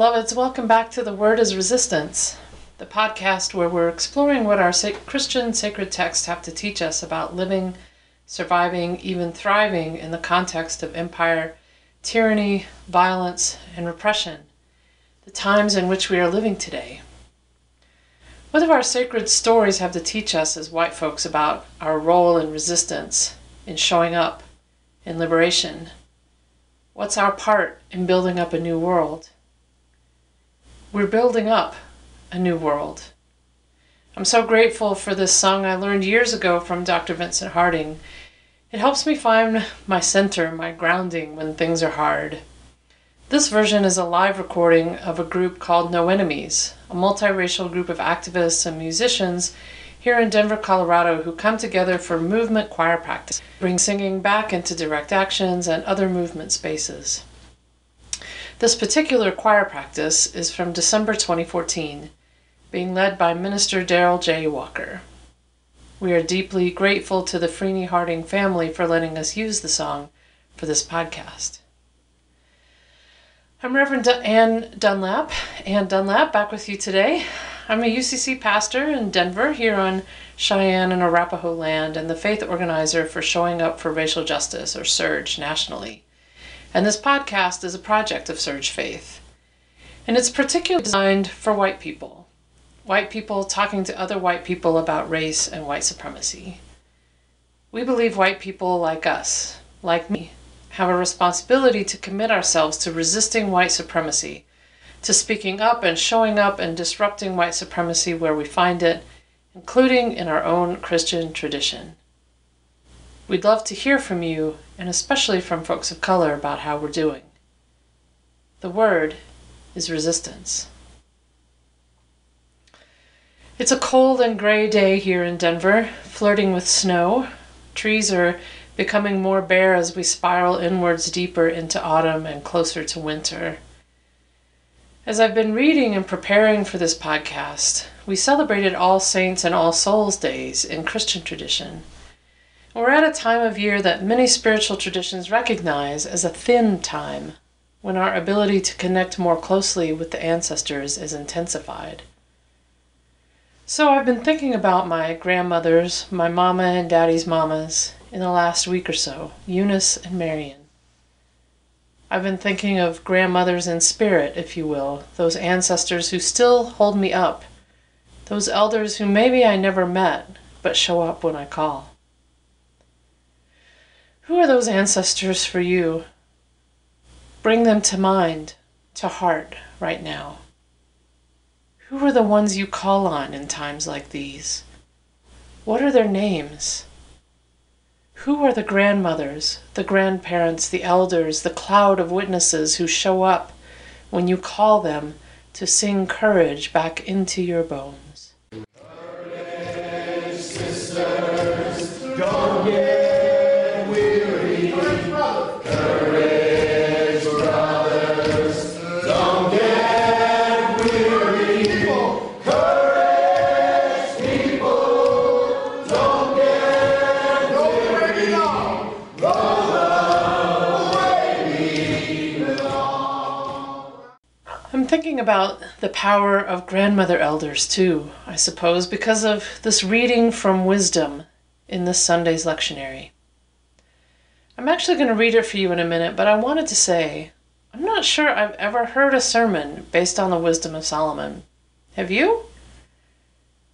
Beloveds, welcome back to The Word is Resistance, the podcast where we're exploring what our Christian sacred texts have to teach us about living, surviving, even thriving in the context of empire, tyranny, violence, and repression, the times in which we are living today. What do our sacred stories have to teach us as white folks about our role in resistance, in showing up, in liberation? What's our part in building up a new world? We're building up a new world. I'm so grateful for this song I learned years ago from Dr. Vincent Harding. It helps me find my center, my grounding when things are hard. This version is a live recording of a group called No Enemies, a multiracial group of activists and musicians here in Denver, Colorado, who come together for movement choir practice, bring singing back into direct actions and other movement spaces. This particular choir practice is from December 2014, being led by Minister Daryl J. Walker. We are deeply grateful to the Freeney Harding family for letting us use the song for this podcast. I'm Reverend Anne Dunlap, Anne Dunlap, back with you today. I'm a UCC pastor in Denver, here on Cheyenne and Arapaho land, and the faith organizer for Showing Up for Racial Justice, or SURJ, nationally and this podcast is a project of SURJ Faith. And it's particularly designed for white people. White people talking to other white people about race and white supremacy. We believe white people like us, like me, have a responsibility to commit ourselves to resisting white supremacy, to speaking up and showing up and disrupting white supremacy where we find it, including in our own Christian tradition. We'd love to hear from you, and especially from folks of color, about how we're doing. The word is resistance. It's a cold and gray day here in Denver, flirting with snow. Trees are becoming more bare as we spiral inwards deeper into autumn and closer to winter. As I've been reading and preparing for this podcast, we celebrated All Saints and All Souls Days in Christian tradition. We're at a time of year that many spiritual traditions recognize as a thin time, when our ability to connect more closely with the ancestors is intensified. So I've been thinking about my grandmothers, my mama and daddy's mamas, in the last week or so, Eunice and Marion. I've been thinking of grandmothers in spirit, if you will, those ancestors who still hold me up, those elders who maybe I never met, but show up when I call. Who are those ancestors for you? Bring them to mind, to heart, right now. Who are the ones you call on in times like these? What are their names? Who are the grandmothers, the grandparents, the elders, the cloud of witnesses who show up when you call them to sing courage back into your bones? About the power of grandmother elders too, I suppose, because of this reading from wisdom in this Sunday's lectionary. I'm actually going to read it for you in a minute, but I wanted to say I'm not sure I've ever heard a sermon based on the wisdom of Solomon. Have you?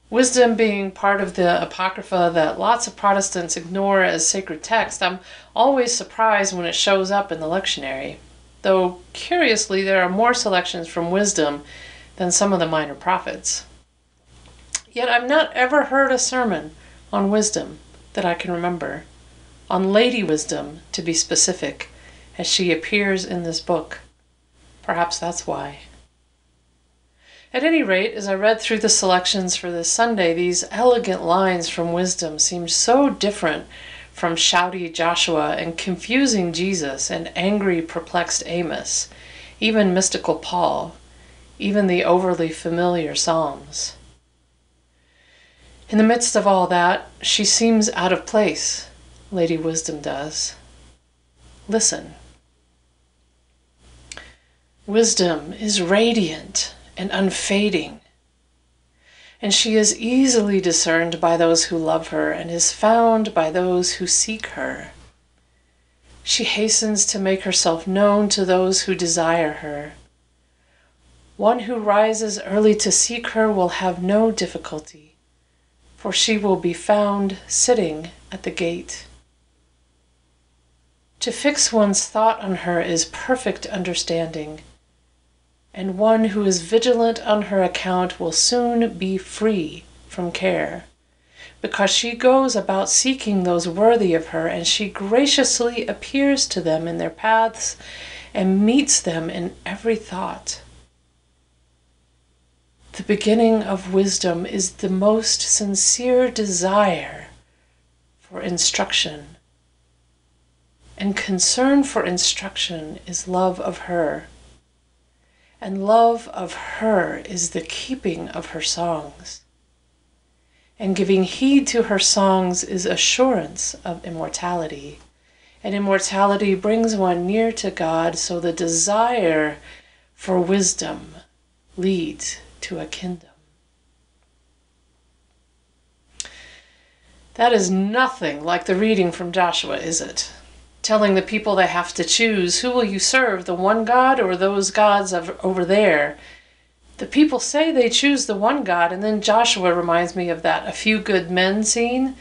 Wisdom being part of the Apocrypha that lots of Protestants ignore as sacred text, I'm always surprised when it shows up in the lectionary. Though, curiously, there are more selections from Wisdom than some of the minor prophets. Yet I've not ever heard a sermon on wisdom that I can remember, on Lady Wisdom, to be specific, as she appears in this book. Perhaps that's why. At any rate, as I read through the selections for this Sunday, these elegant lines from wisdom seemed so different from shouty Joshua and confusing Jesus and angry, perplexed Amos, even mystical Paul, even the overly familiar Psalms. In the midst of all that, she seems out of place, Lady Wisdom does. Listen. Wisdom is radiant and unfading. And she is easily discerned by those who love her and is found by those who seek her. She hastens to make herself known to those who desire her. One who rises early to seek her will have no difficulty, for she will be found sitting at the gate. To fix one's thought on her is perfect understanding and one who is vigilant on her account will soon be free from care. Because she goes about seeking those worthy of her, and she graciously appears to them in their paths and meets them in every thought. The beginning of wisdom is the most sincere desire for instruction, and concern for instruction is love of her and love of her is the keeping of her songs. And giving heed to her songs is assurance of immortality. And immortality brings one near to God, so the desire for wisdom leads to a kingdom. That is nothing like the reading from Joshua, is it? Telling the people they have to choose who will you serve, the one God or those gods of, over there? The people say they choose the one God, and then Joshua reminds me of that a few good men scene.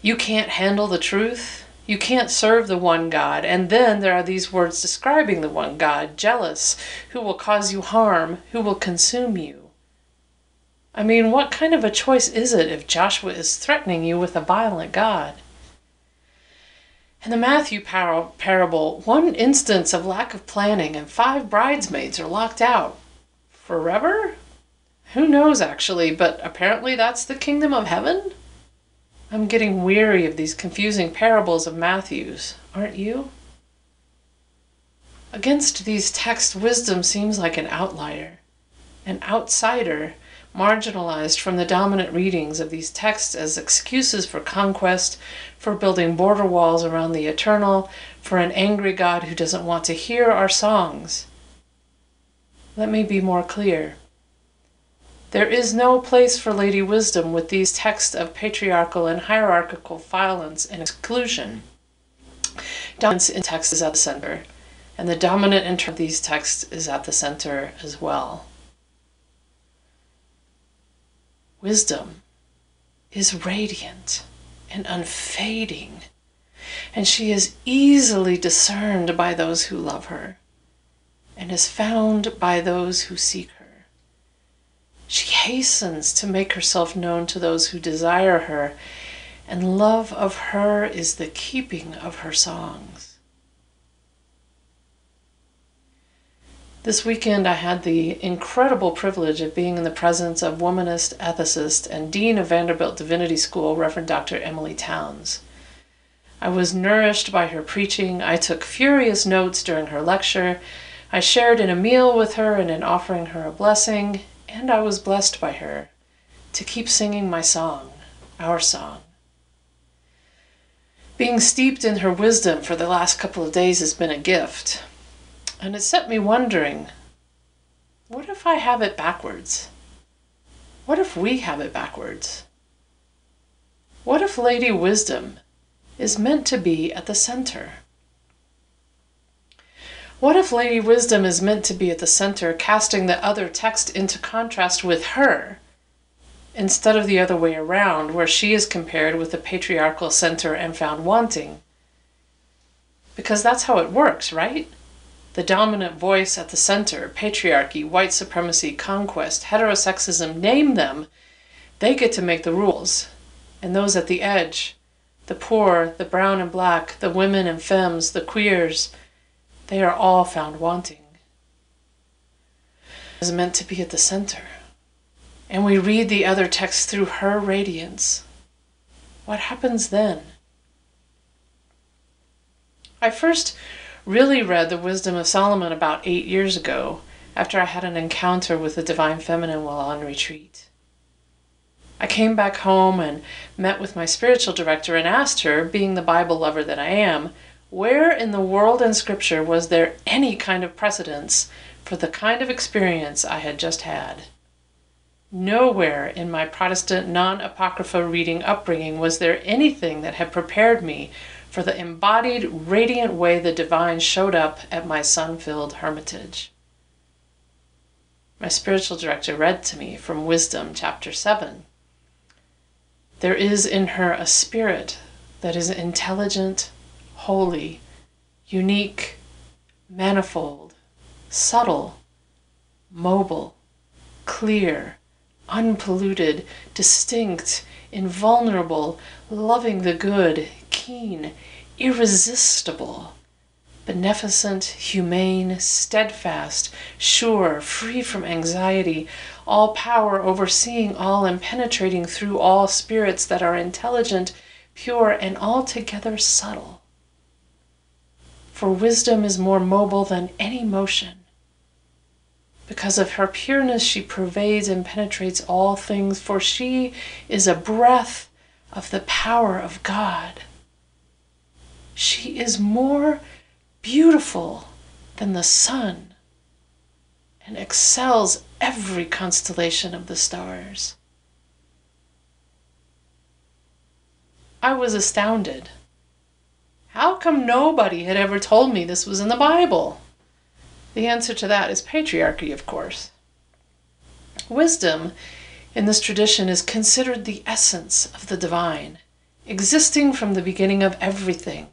You can't handle the truth. You can't serve the one God. And then there are these words describing the one God jealous, who will cause you harm, who will consume you. I mean, what kind of a choice is it if Joshua is threatening you with a violent God? In the Matthew par- parable, one instance of lack of planning and five bridesmaids are locked out. Forever? Who knows, actually, but apparently that's the kingdom of heaven? I'm getting weary of these confusing parables of Matthew's, aren't you? Against these texts, wisdom seems like an outlier, an outsider marginalized from the dominant readings of these texts as excuses for conquest, for building border walls around the eternal, for an angry God who doesn't want to hear our songs. Let me be more clear. There is no place for Lady Wisdom with these texts of patriarchal and hierarchical violence and exclusion. Dominance in texts is at the center, and the dominant inter of these texts is at the center as well. Wisdom is radiant and unfading, and she is easily discerned by those who love her, and is found by those who seek her. She hastens to make herself known to those who desire her, and love of her is the keeping of her songs. This weekend, I had the incredible privilege of being in the presence of womanist ethicist and Dean of Vanderbilt Divinity School, Reverend Dr. Emilie Townes. I was nourished by her preaching. I took furious notes during her lecture. I shared in a meal with her and in offering her a blessing, and I was blessed by her to keep singing my song, our song. Being steeped in her wisdom for the last couple of days has been a gift. And it set me wondering what if I have it backwards? What if we have it backwards? What if Lady Wisdom is meant to be at the center? What if Lady Wisdom is meant to be at the center, casting the other text into contrast with her, instead of the other way around, where she is compared with the patriarchal center and found wanting? Because that's how it works, right? The dominant voice at the center, patriarchy, white supremacy, conquest, heterosexism, name them, they get to make the rules. And those at the edge, the poor, the brown and black, the women and femmes, the queers, they are all found wanting. Is meant to be at the center. And we read the other text through her radiance. What happens then? I first really read the Wisdom of Solomon about eight years ago after I had an encounter with the Divine Feminine while on retreat. I came back home and met with my spiritual director and asked her, being the Bible lover that I am, where in the world and scripture was there any kind of precedence for the kind of experience I had just had? Nowhere in my Protestant non Apocrypha reading upbringing was there anything that had prepared me for the embodied, radiant way the divine showed up at my sun filled hermitage. My spiritual director read to me from Wisdom chapter 7. There is in her a spirit that is intelligent, holy, unique, manifold, subtle, mobile, clear, unpolluted, distinct, invulnerable, loving the good, keen, irresistible, beneficent, humane, steadfast, sure, free from anxiety, all power, overseeing all and penetrating through all spirits that are intelligent, pure, and altogether subtle. For wisdom is more mobile than any motion. Because of her pureness, she pervades and penetrates all things, for she is a breath of the power of God. She is more beautiful than the sun and excels every constellation of the stars. I was astounded. How come nobody had ever told me this was in the Bible? The answer to that is patriarchy, of course. Wisdom in this tradition is considered the essence of the divine, existing from the beginning of everything.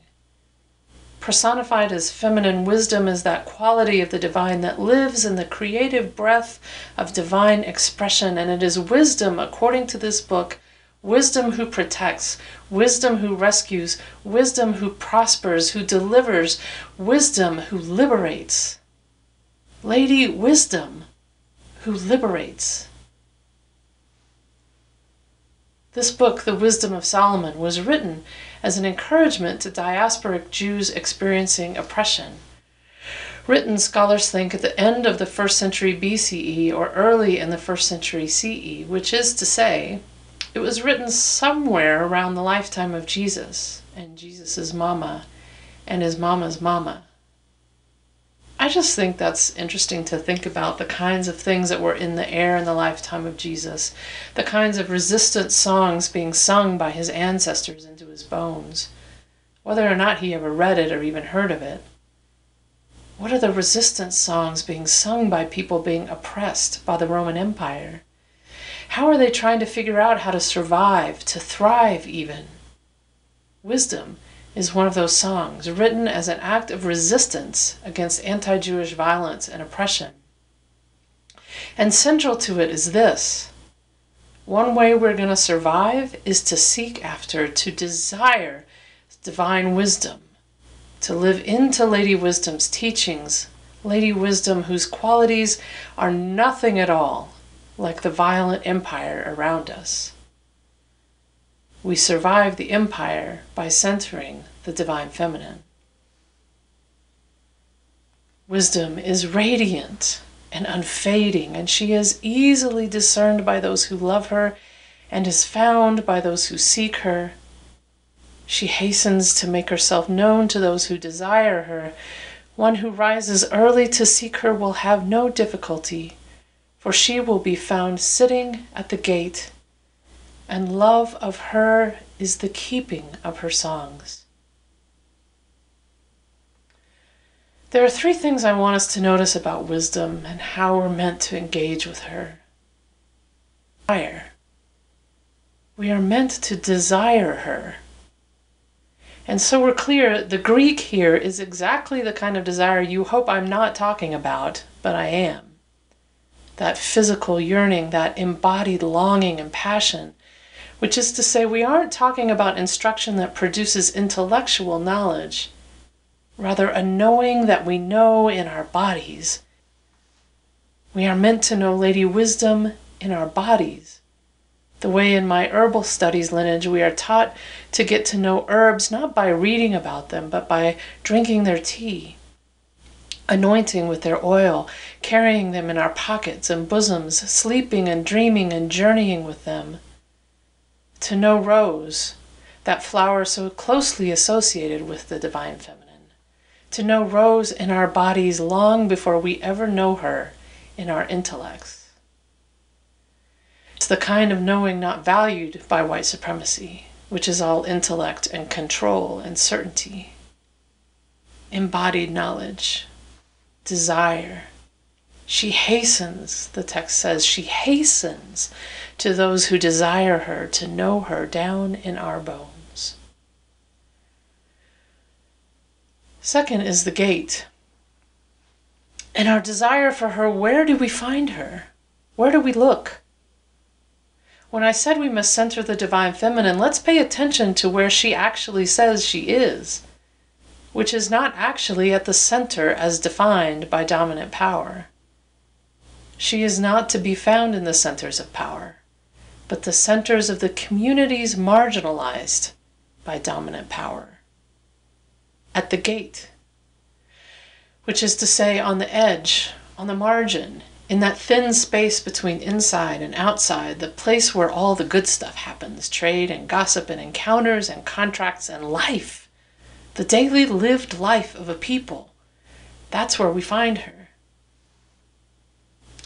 Personified as feminine wisdom is that quality of the divine that lives in the creative breath of divine expression, and it is wisdom, according to this book, wisdom who protects, wisdom who rescues, wisdom who prospers, who delivers, wisdom who liberates. Lady Wisdom who liberates. This book, The Wisdom of Solomon, was written as an encouragement to diasporic Jews experiencing oppression. Written, scholars think, at the end of the first century BCE or early in the first century CE, which is to say, it was written somewhere around the lifetime of Jesus and Jesus' mama and his mama's mama. I just think that's interesting to think about the kinds of things that were in the air in the lifetime of Jesus, the kinds of resistance songs being sung by his ancestors into his bones, whether or not he ever read it or even heard of it. What are the resistance songs being sung by people being oppressed by the Roman Empire? How are they trying to figure out how to survive, to thrive even? Wisdom is one of those songs written as an act of resistance against anti Jewish violence and oppression. And central to it is this one way we're going to survive is to seek after, to desire divine wisdom, to live into Lady Wisdom's teachings, Lady Wisdom whose qualities are nothing at all like the violent empire around us. We survive the empire by centering the divine feminine. Wisdom is radiant and unfading, and she is easily discerned by those who love her and is found by those who seek her. She hastens to make herself known to those who desire her. One who rises early to seek her will have no difficulty for she will be found sitting at the gate, and love of her is the keeping of her songs. There are three things I want us to notice about wisdom and how we're meant to engage with her. Fire. We are meant to desire her. And so we're clear the Greek here is exactly the kind of desire you hope I'm not talking about, but I am. That physical yearning, that embodied longing and passion, which is to say, we aren't talking about instruction that produces intellectual knowledge, rather, a knowing that we know in our bodies. We are meant to know Lady Wisdom in our bodies the way in my herbal studies lineage we are taught to get to know herbs not by reading about them, but by drinking their tea, anointing with their oil, carrying them in our pockets and bosoms, sleeping and dreaming and journeying with them. To know rose, that flower so closely associated with the divine feminine. To know rose in our bodies long before we ever know her in our intellects. It's the kind of knowing not valued by white supremacy, which is all intellect and control and certainty. Embodied knowledge, desire. She hastens, the text says, she hastens to those who desire her to know her down in our bones. Second is the gate. And our desire for her, where do we find her? Where do we look? When I said we must center the divine feminine, let's pay attention to where she actually says she is, which is not actually at the center as defined by dominant power. She is not to be found in the centers of power, but the centers of the communities marginalized by dominant power. At the gate, which is to say, on the edge, on the margin, in that thin space between inside and outside, the place where all the good stuff happens trade and gossip and encounters and contracts and life, the daily lived life of a people. That's where we find her.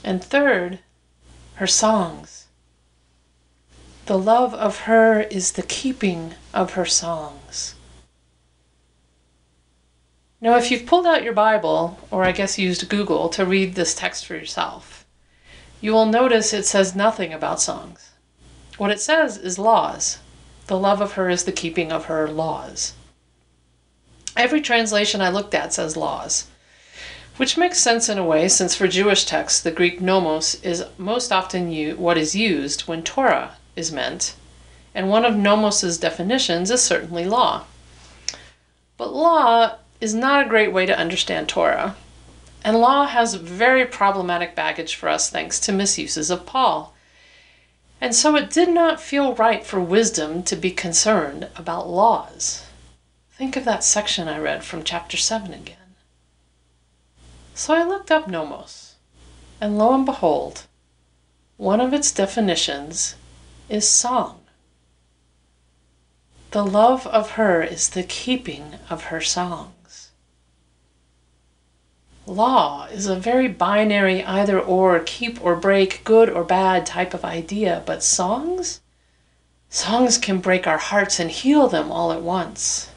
And third, her songs. The love of her is the keeping of her songs. Now, if you've pulled out your Bible, or I guess used Google to read this text for yourself, you will notice it says nothing about songs. What it says is laws. The love of her is the keeping of her laws. Every translation I looked at says laws, which makes sense in a way since for Jewish texts the Greek nomos is most often u- what is used when Torah is meant, and one of nomos's definitions is certainly law. But law is not a great way to understand Torah. And law has very problematic baggage for us thanks to misuses of Paul. And so it did not feel right for wisdom to be concerned about laws. Think of that section I read from chapter 7 again. So I looked up nomos, and lo and behold, one of its definitions is song. The love of her is the keeping of her songs. law is a very binary either or, keep or break, good or bad type of idea, but songs? Songs can break our hearts and heal them all at once.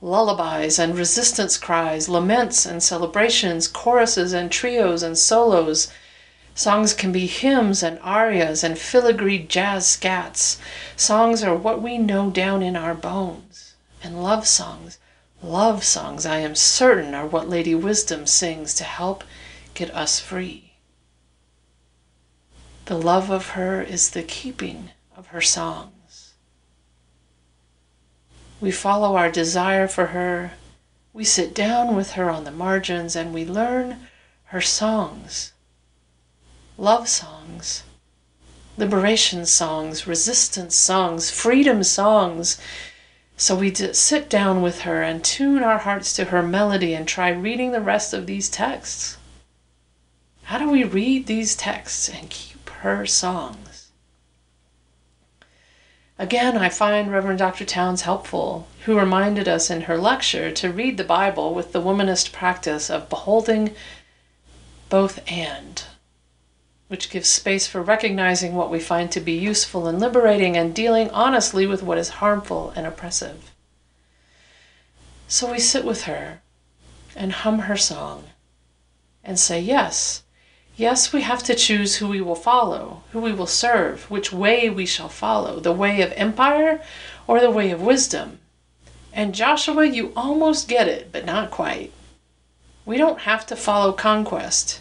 Lullabies and resistance cries, laments and celebrations, choruses and trios and solos. Songs can be hymns and arias and filigreed jazz scats. Songs are what we know down in our bones. And love songs Love songs, I am certain, are what Lady Wisdom sings to help get us free. The love of her is the keeping of her songs. We follow our desire for her. We sit down with her on the margins and we learn her songs. Love songs, liberation songs, resistance songs, freedom songs, so we sit down with her and tune our hearts to her melody and try reading the rest of these texts. How do we read these texts and keep her songs? Again, I find Reverend Dr. Townes helpful, who reminded us in her lecture to read the Bible with the womanist practice of beholding both and. Which gives space for recognizing what we find to be useful and liberating and dealing honestly with what is harmful and oppressive. So we sit with her and hum her song and say, Yes, yes, we have to choose who we will follow, who we will serve, which way we shall follow the way of empire or the way of wisdom. And Joshua, you almost get it, but not quite. We don't have to follow conquest.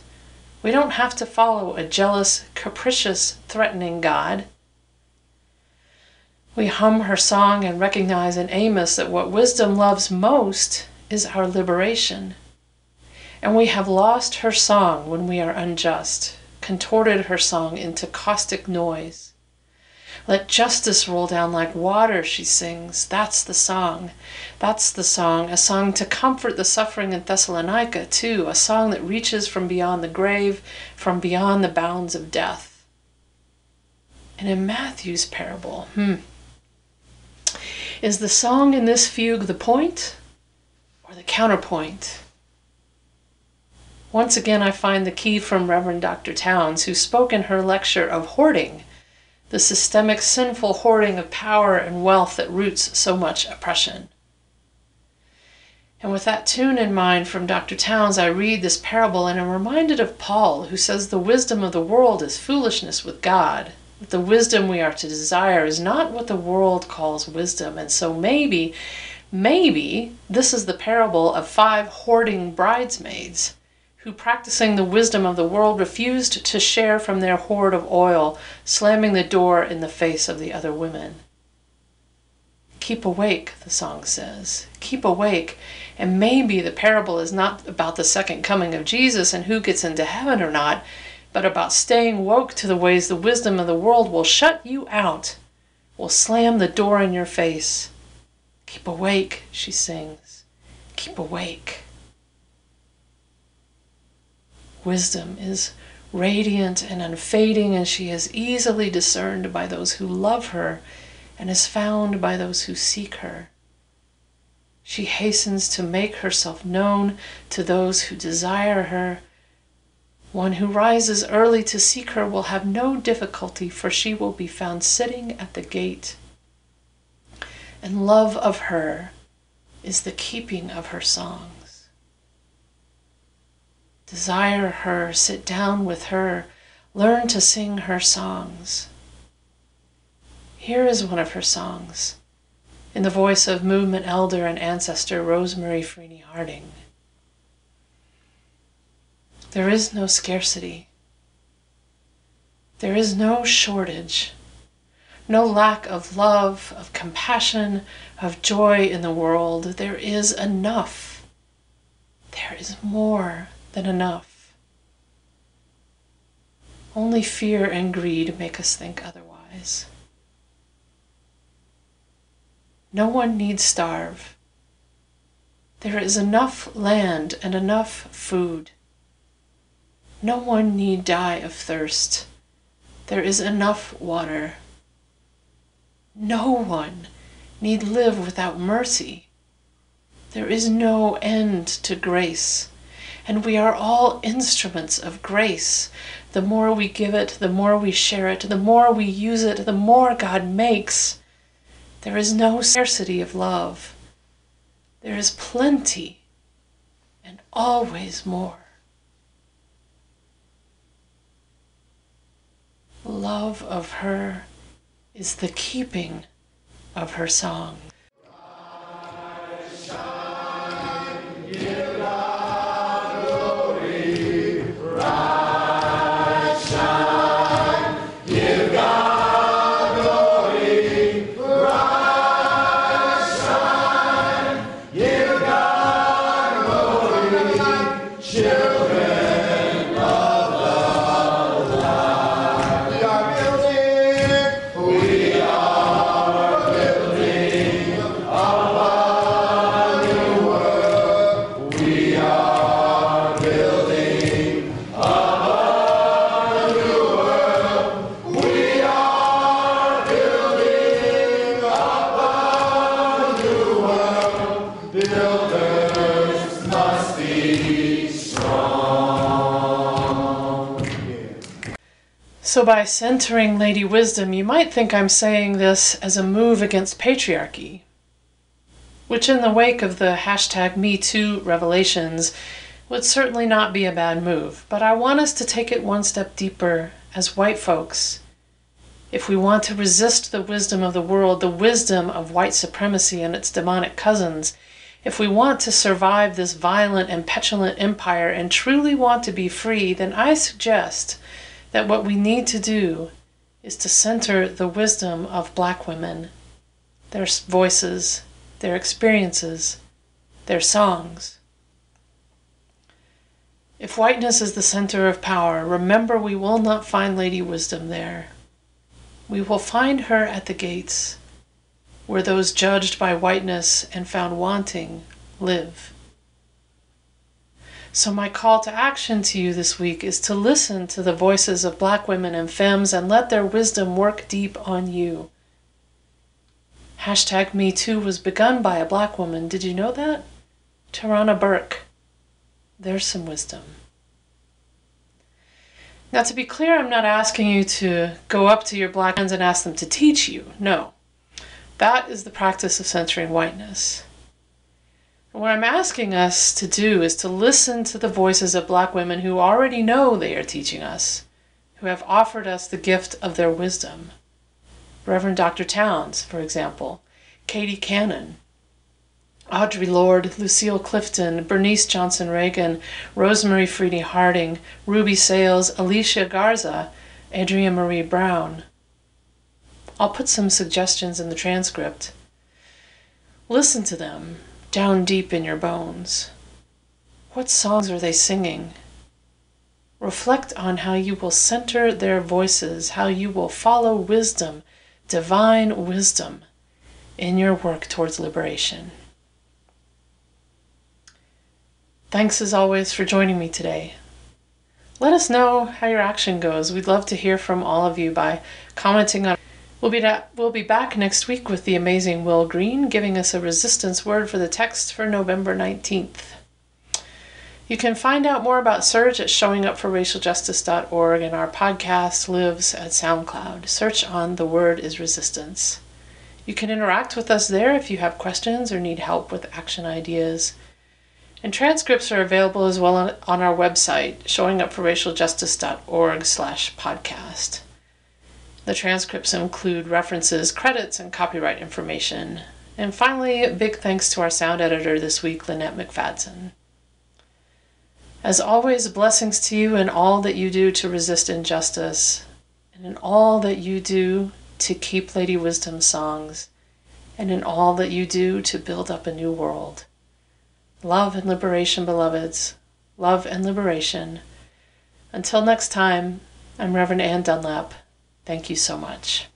We don't have to follow a jealous, capricious, threatening God. We hum her song and recognize in Amos that what wisdom loves most is our liberation. And we have lost her song when we are unjust, contorted her song into caustic noise. Let justice roll down like water, she sings. That's the song. That's the song. A song to comfort the suffering in Thessalonica, too. A song that reaches from beyond the grave, from beyond the bounds of death. And in Matthew's parable, hmm, is the song in this fugue the point or the counterpoint? Once again, I find the key from Reverend Dr. Townes, who spoke in her lecture of hoarding, the systemic sinful hoarding of power and wealth that roots so much oppression. And with that tune in mind from Dr. Townes, I read this parable and am reminded of Paul, who says the wisdom of the world is foolishness with God. That the wisdom we are to desire is not what the world calls wisdom. And so maybe, maybe this is the parable of five hoarding bridesmaids who, practicing the wisdom of the world, refused to share from their hoard of oil, slamming the door in the face of the other women. Keep awake, the song says. Keep awake. And maybe the parable is not about the second coming of Jesus and who gets into heaven or not, but about staying woke to the ways the wisdom of the world will shut you out, will slam the door in your face. Keep awake, she sings. Keep awake. Wisdom is radiant and unfading, and she is easily discerned by those who love her and is found by those who seek her. She hastens to make herself known to those who desire her. One who rises early to seek her will have no difficulty, for she will be found sitting at the gate. And love of her is the keeping of her songs. Desire her, sit down with her, learn to sing her songs. Here is one of her songs in the voice of movement elder and ancestor Rosemary Freeney Harding. There is no scarcity. There is no shortage, no lack of love, of compassion, of joy in the world. There is enough. There is more than enough. Only fear and greed make us think otherwise. No one need starve. There is enough land and enough food. No one need die of thirst. There is enough water. No one need live without mercy. There is no end to grace, and we are all instruments of grace. The more we give it, the more we share it, the more we use it, the more God makes. There is no scarcity of love. There is plenty and always more. Love of her is the keeping of her song. So, by centering Lady Wisdom, you might think I'm saying this as a move against patriarchy, which, in the wake of the hashtag MeToo revelations, would certainly not be a bad move. But I want us to take it one step deeper as white folks. If we want to resist the wisdom of the world, the wisdom of white supremacy and its demonic cousins, if we want to survive this violent and petulant empire and truly want to be free, then I suggest that what we need to do is to center the wisdom of black women, their voices, their experiences, their songs. If whiteness is the center of power, remember we will not find Lady Wisdom there. We will find her at the gates, where those judged by whiteness and found wanting live. So, my call to action to you this week is to listen to the voices of black women and femmes and let their wisdom work deep on you. Hashtag Me Too was begun by a black woman. Did you know that? Tarana Burke. There's some wisdom. Now, to be clear, I'm not asking you to go up to your black friends and ask them to teach you. No. That is the practice of censoring whiteness. What I'm asking us to do is to listen to the voices of black women who already know they are teaching us, who have offered us the gift of their wisdom. Reverend Dr. Townes, for example, Katie Cannon, Audre Lorde, Lucille Clifton, Bernice Johnson Reagan, Rosemary Freeney Harding, Ruby Sales, Alicia Garza, Adrienne Maree Brown. I'll put some suggestions in the transcript. Listen to them down deep in your bones. What songs are they singing? Reflect on how you will center their voices, how you will follow wisdom, divine wisdom, in your work towards liberation. Thanks as always for joining me today. Let us know how your action goes. We'd love to hear from all of you by commenting on. We'll be, da- we'll be back next week with the amazing Will Green giving us a resistance word for the text for November 19th. You can find out more about SURJ at showingupforracialjustice.org and our podcast lives at SoundCloud. Search on The Word is Resistance. You can interact with us there if you have questions or need help with action ideas. And transcripts are available as well on, on our website, showingupforracialjustice.org slash podcast. The transcripts include references, credits, and copyright information. And finally, big thanks to our sound editor this week, Lynette McFadden. As always, blessings to you in all that you do to resist injustice, and in all that you do to keep Lady Wisdom songs, and in all that you do to build up a new world. Love and liberation, beloveds. Love and liberation. Until next time, I'm Reverend Anne Dunlap. Thank you so much.